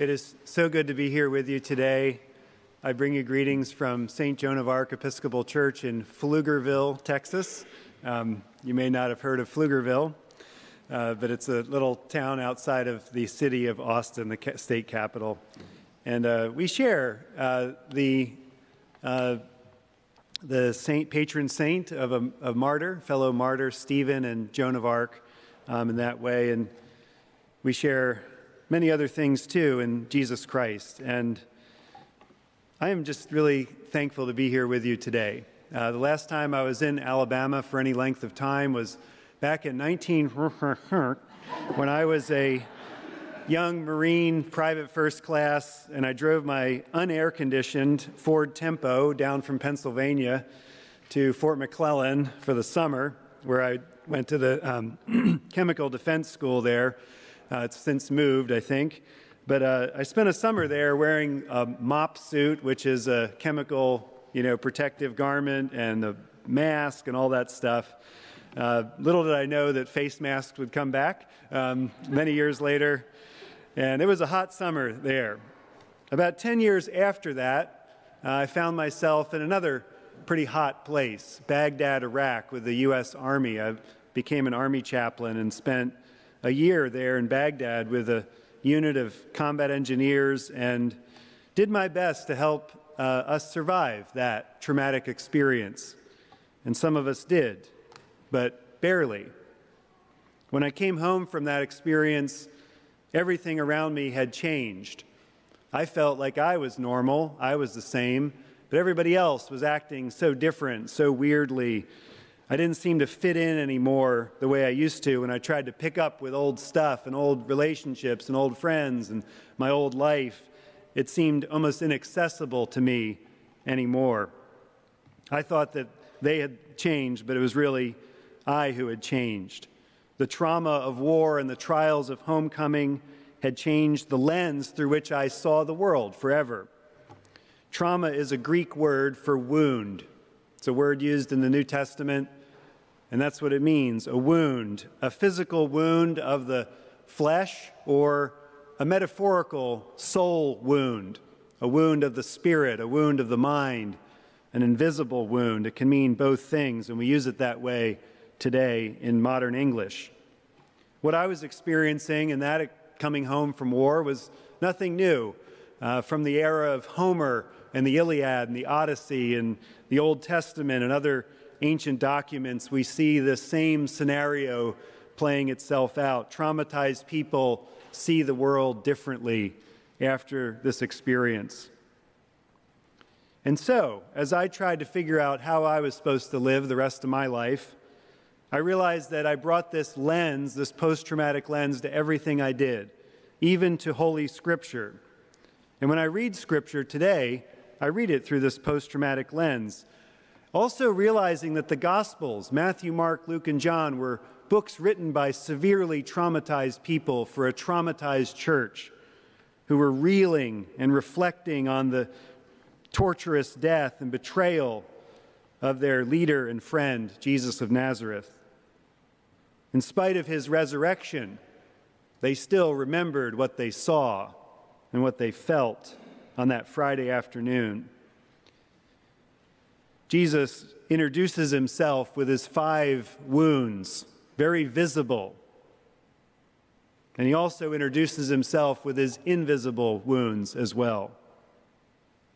It is so good to be here with you today. I bring you greetings from St. Joan of Arc Episcopal Church in Pflugerville, Texas. Um, you may not have heard of Pflugerville, uh, but it's a little town outside of the city of Austin, the ca- state capital. And uh, we share uh, the, uh, the saint, patron saint of a, a, martyr, fellow martyr, Stephen and Joan of Arc, um, in that way. And we share many other things too in Jesus Christ. And I am just really thankful to be here with you today. Uh, the last time I was in Alabama for any length of time was back in 19 when I was a young Marine private first class and I drove my unair conditioned Ford Tempo down from Pennsylvania to Fort McClellan for the summer, where I went to the um, chemical defense school there uh, it's since moved, I think. But uh, I spent a summer there wearing a MOPP suit, which is a chemical, you know, protective garment, and a mask and all that stuff. Uh, little did I know that face masks would come back um, many years later. And it was a hot summer there. About 10 years after that, uh, I found myself in another pretty hot place, Baghdad, Iraq, with the U.S. Army. I became an Army chaplain and spent a year there in Baghdad with a unit of combat engineers and did my best to help uh, us survive that traumatic experience. And some of us did, but barely. When I came home from that experience, everything around me had changed. I felt like I was normal, I was the same, but everybody else was acting so different, so weirdly, I didn't seem to fit in anymore the way I used to when I tried to pick up with old stuff and old relationships and old friends and my old life. It seemed almost inaccessible to me anymore. I thought that they had changed, but it was really I who had changed. The trauma of war and the trials of homecoming had changed the lens through which I saw the world forever. Trauma is a Greek word for wound. It's a word used in the New Testament and that's what it means a wound, a physical wound of the flesh, or a metaphorical soul wound, a wound of the spirit, a wound of the mind, an invisible wound. It can mean both things, and we use it that way today in modern English. What I was experiencing in that coming home from war was nothing new. Uh, from the era of Homer and the Iliad and the Odyssey and the Old Testament and other ancient documents, we see the same scenario playing itself out. Traumatized people see the world differently after this experience. And so, as I tried to figure out how I was supposed to live the rest of my life, I realized that I brought this lens, this post traumatic lens, to everything I did, even to Holy Scripture. And when I read Scripture today, I read it through this post traumatic lens. Also, realizing that the Gospels, Matthew, Mark, Luke, and John, were books written by severely traumatized people for a traumatized church who were reeling and reflecting on the torturous death and betrayal of their leader and friend, Jesus of Nazareth. In spite of his resurrection, they still remembered what they saw and what they felt on that Friday afternoon. Jesus introduces himself with his five wounds, very visible. And he also introduces himself with his invisible wounds as well.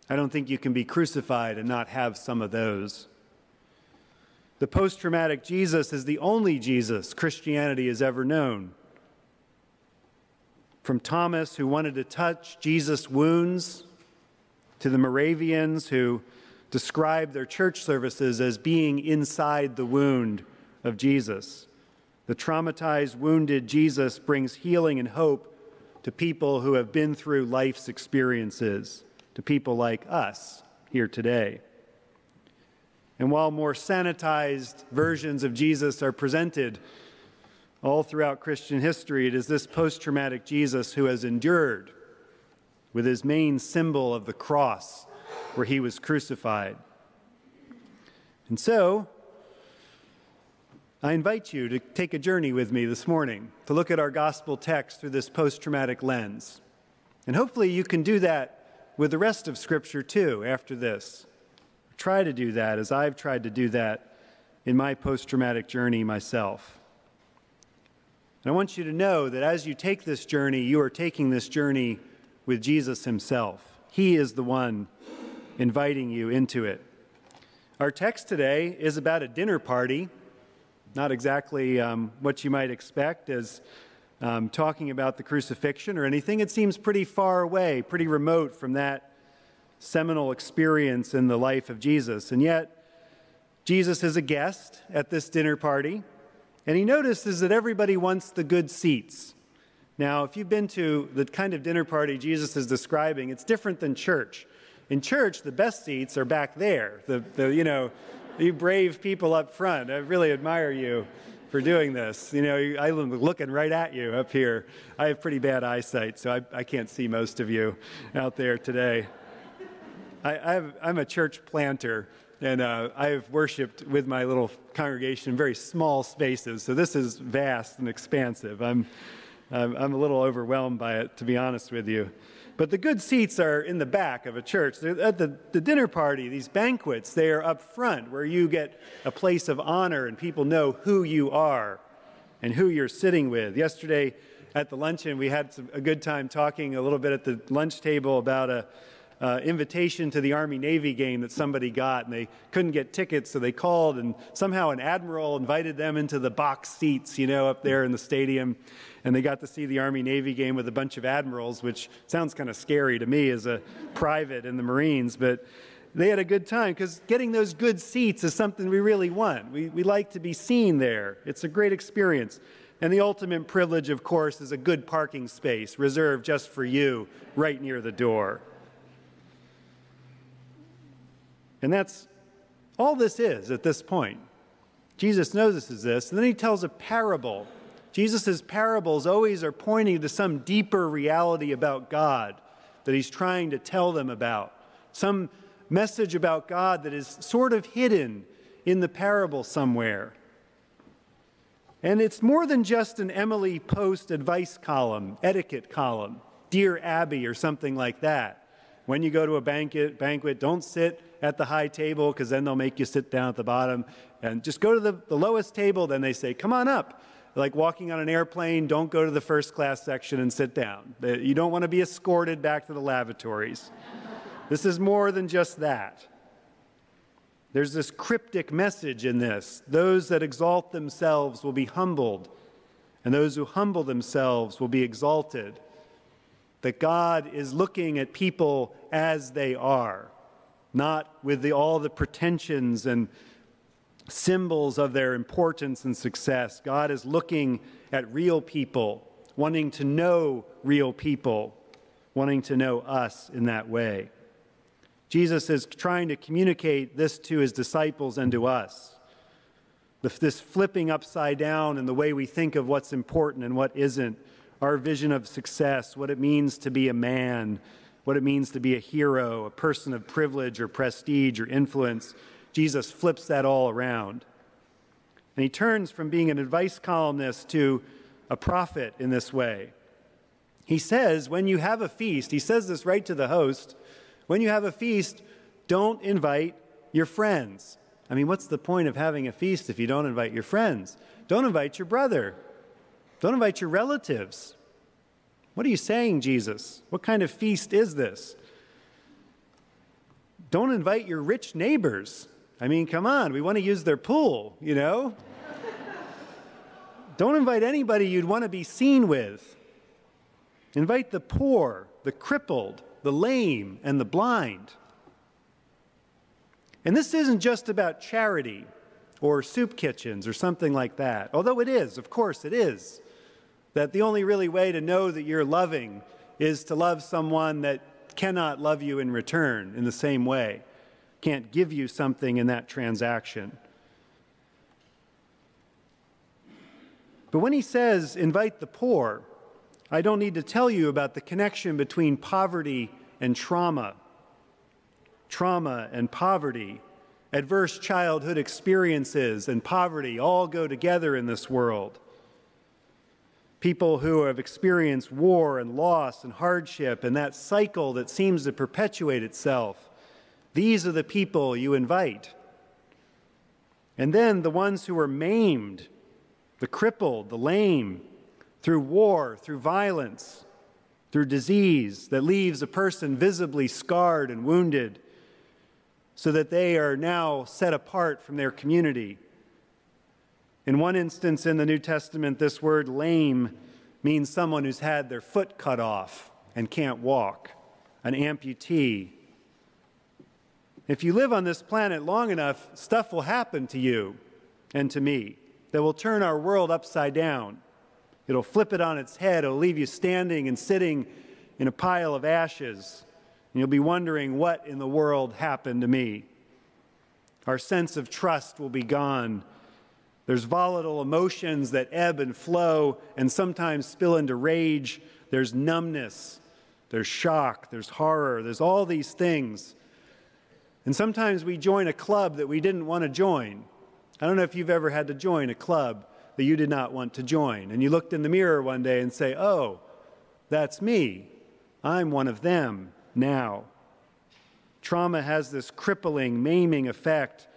I don't think you can be crucified and not have some of those. The post traumatic Jesus is the only Jesus Christianity has ever known. From Thomas, who wanted to touch Jesus' wounds, to the Moravians who describe their church services as being inside the wound of Jesus. The traumatized, wounded Jesus brings healing and hope to people who have been through life's experiences, to people like us here today. And while more sanitized versions of Jesus are presented all throughout Christian history, it is this post traumatic Jesus who has endured with his main symbol of the cross where he was crucified. And so, I invite you to take a journey with me this morning to look at our gospel text through this post traumatic lens. And hopefully you can do that with the rest of Scripture too after this. Try to do that as I've tried to do that in my post traumatic journey myself. And I want you to know that as you take this journey, you are taking this journey with Jesus Himself. He is the one inviting you into it. Our text today is about a dinner party, not exactly um, what you might expect as um, talking about the crucifixion or anything. It seems pretty far away, pretty remote from that seminal experience in the life of Jesus. And yet, Jesus is a guest at this dinner party, and he notices that everybody wants the good seats. Now, if you've been to the kind of dinner party Jesus is describing, it's different than church. In church, the best seats are back there. The, the you know, you brave people up front. I really admire you for doing this. You know, I'm looking right at you up here. I have pretty bad eyesight, so I, I can't see most of you out there today. I, am a church planter, and uh, I've worshiped with my little congregation in very small spaces, so this is vast and expansive. I'm, I'm, I'm a little overwhelmed by it, to be honest with you. But the good seats are in the back of a church. They're at the, the dinner party, these banquets, they are up front where you get a place of honor and people know who you are and who you're sitting with. Yesterday at the luncheon, we had some, a good time talking a little bit at the lunch table about a, uh, invitation to the Army Navy game that somebody got, and they couldn't get tickets, so they called, and somehow an admiral invited them into the box seats, you know, up there in the stadium. And they got to see the Army Navy game with a bunch of admirals, which sounds kind of scary to me as a private in the Marines, but they had a good time because getting those good seats is something we really want. We, we like to be seen there, it's a great experience. And the ultimate privilege, of course, is a good parking space reserved just for you right near the door. And that's all this is at this point. Jesus knows this is this, and then he tells a parable. Jesus' parables always are pointing to some deeper reality about God that he's trying to tell them about, some message about God that is sort of hidden in the parable somewhere. And it's more than just an Emily Post advice column, etiquette column, Dear Abby, or something like that. When you go to a banquet, banquet don't sit at the high table because then they'll make you sit down at the bottom. And just go to the, the lowest table, then they say, come on up. Like walking on an airplane, don't go to the first class section and sit down. You don't want to be escorted back to the lavatories. this is more than just that. There's this cryptic message in this. Those that exalt themselves will be humbled, and those who humble themselves will be exalted that God is looking at people as they are, not with the, all the pretensions and symbols of their importance and success. God is looking at real people, wanting to know real people, wanting to know us in that way. Jesus is trying to communicate this to his disciples and to us. This flipping upside down in the way we think of what's important and what isn't our vision of success, what it means to be a man, what it means to be a hero, a person of privilege or prestige or influence. Jesus flips that all around. And he turns from being an advice columnist to a prophet in this way. He says, when you have a feast, he says this right to the host, when you have a feast, don't invite your friends. I mean, what's the point of having a feast if you don't invite your friends? Don't invite your brother. Don't invite your relatives. What are you saying, Jesus? What kind of feast is this? Don't invite your rich neighbors. I mean, come on, we want to use their pool, you know? Don't invite anybody you'd want to be seen with. Invite the poor, the crippled, the lame, and the blind. And this isn't just about charity or soup kitchens or something like that, although it is, of course it is. That the only really way to know that you're loving is to love someone that cannot love you in return in the same way, can't give you something in that transaction. But when he says, invite the poor, I don't need to tell you about the connection between poverty and trauma. Trauma and poverty, adverse childhood experiences and poverty all go together in this world. People who have experienced war and loss and hardship and that cycle that seems to perpetuate itself. These are the people you invite. And then the ones who are maimed, the crippled, the lame, through war, through violence, through disease that leaves a person visibly scarred and wounded, so that they are now set apart from their community. In one instance in the New Testament, this word lame means someone who's had their foot cut off and can't walk, an amputee. If you live on this planet long enough, stuff will happen to you and to me that will turn our world upside down. It'll flip it on its head. It'll leave you standing and sitting in a pile of ashes. And you'll be wondering what in the world happened to me. Our sense of trust will be gone. There's volatile emotions that ebb and flow and sometimes spill into rage. There's numbness. There's shock. There's horror. There's all these things. And sometimes we join a club that we didn't want to join. I don't know if you've ever had to join a club that you did not want to join. And you looked in the mirror one day and say, Oh, that's me. I'm one of them now. Trauma has this crippling, maiming effect,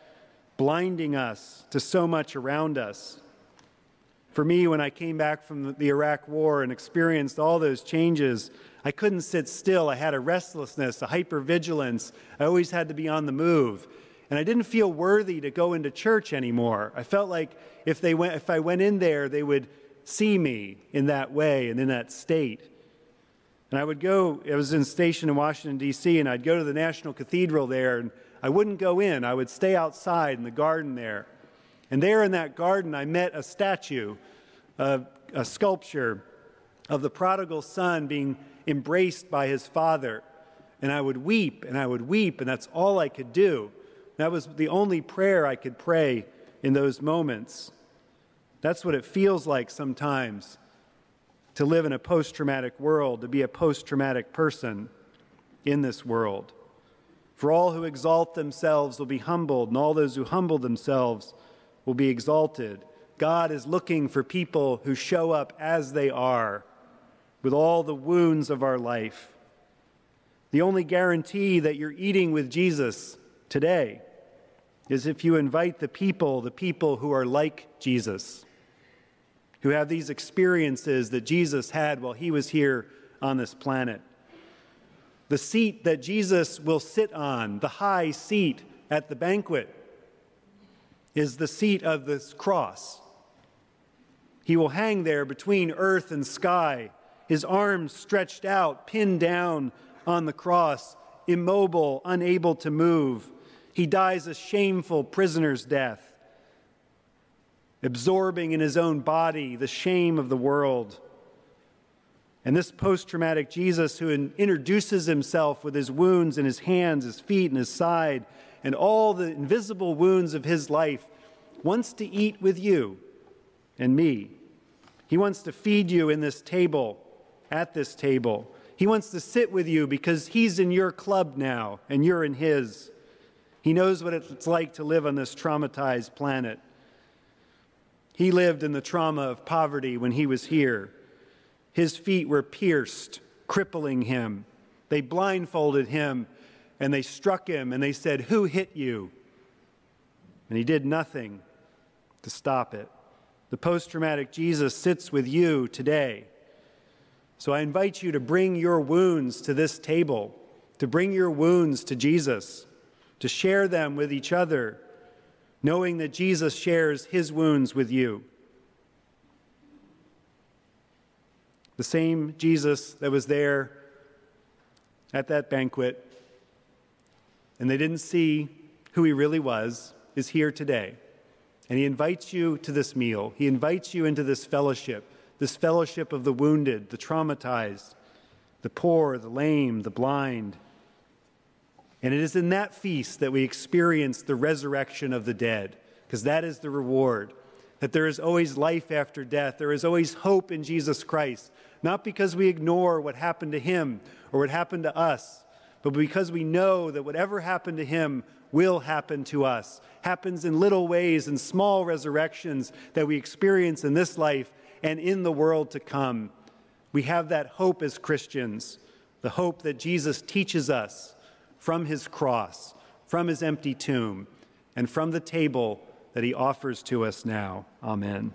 blinding us to so much around us. For me, when I came back from the Iraq War and experienced all those changes, I couldn't sit still. I had a restlessness, a hypervigilance. I always had to be on the move. And I didn't feel worthy to go into church anymore. I felt like if, they went, if I went in there, they would see me in that way and in that state. And I would go, I was in station in Washington, D.C., and I'd go to the National Cathedral there, and I wouldn't go in. I would stay outside in the garden there. And there in that garden, I met a statue, a, a sculpture of the prodigal son being embraced by his father. And I would weep and I would weep, and that's all I could do. That was the only prayer I could pray in those moments. That's what it feels like sometimes to live in a post traumatic world, to be a post traumatic person in this world. For all who exalt themselves will be humbled, and all those who humble themselves will be exalted. God is looking for people who show up as they are, with all the wounds of our life. The only guarantee that you're eating with Jesus today is if you invite the people, the people who are like Jesus, who have these experiences that Jesus had while he was here on this planet. The seat that Jesus will sit on, the high seat at the banquet, is the seat of this cross. He will hang there between earth and sky, his arms stretched out, pinned down on the cross, immobile, unable to move he dies a shameful prisoner's death, absorbing in his own body the shame of the world. And this post traumatic Jesus, who introduces himself with his wounds in his hands, his feet, and his side, and all the invisible wounds of his life, wants to eat with you and me. He wants to feed you in this table, at this table. He wants to sit with you because he's in your club now and you're in his. He knows what it's like to live on this traumatized planet. He lived in the trauma of poverty when he was here. His feet were pierced, crippling him. They blindfolded him and they struck him and they said, Who hit you? And he did nothing to stop it. The post traumatic Jesus sits with you today. So I invite you to bring your wounds to this table, to bring your wounds to Jesus to share them with each other, knowing that Jesus shares his wounds with you. The same Jesus that was there at that banquet, and they didn't see who he really was, is here today. And he invites you to this meal. He invites you into this fellowship, this fellowship of the wounded, the traumatized, the poor, the lame, the blind and it is in that feast that we experience the resurrection of the dead, because that is the reward. That there is always life after death. There is always hope in Jesus Christ, not because we ignore what happened to him or what happened to us, but because we know that whatever happened to him will happen to us, happens in little ways and small resurrections that we experience in this life and in the world to come. We have that hope as Christians, the hope that Jesus teaches us from his cross, from his empty tomb, and from the table that he offers to us now. Amen.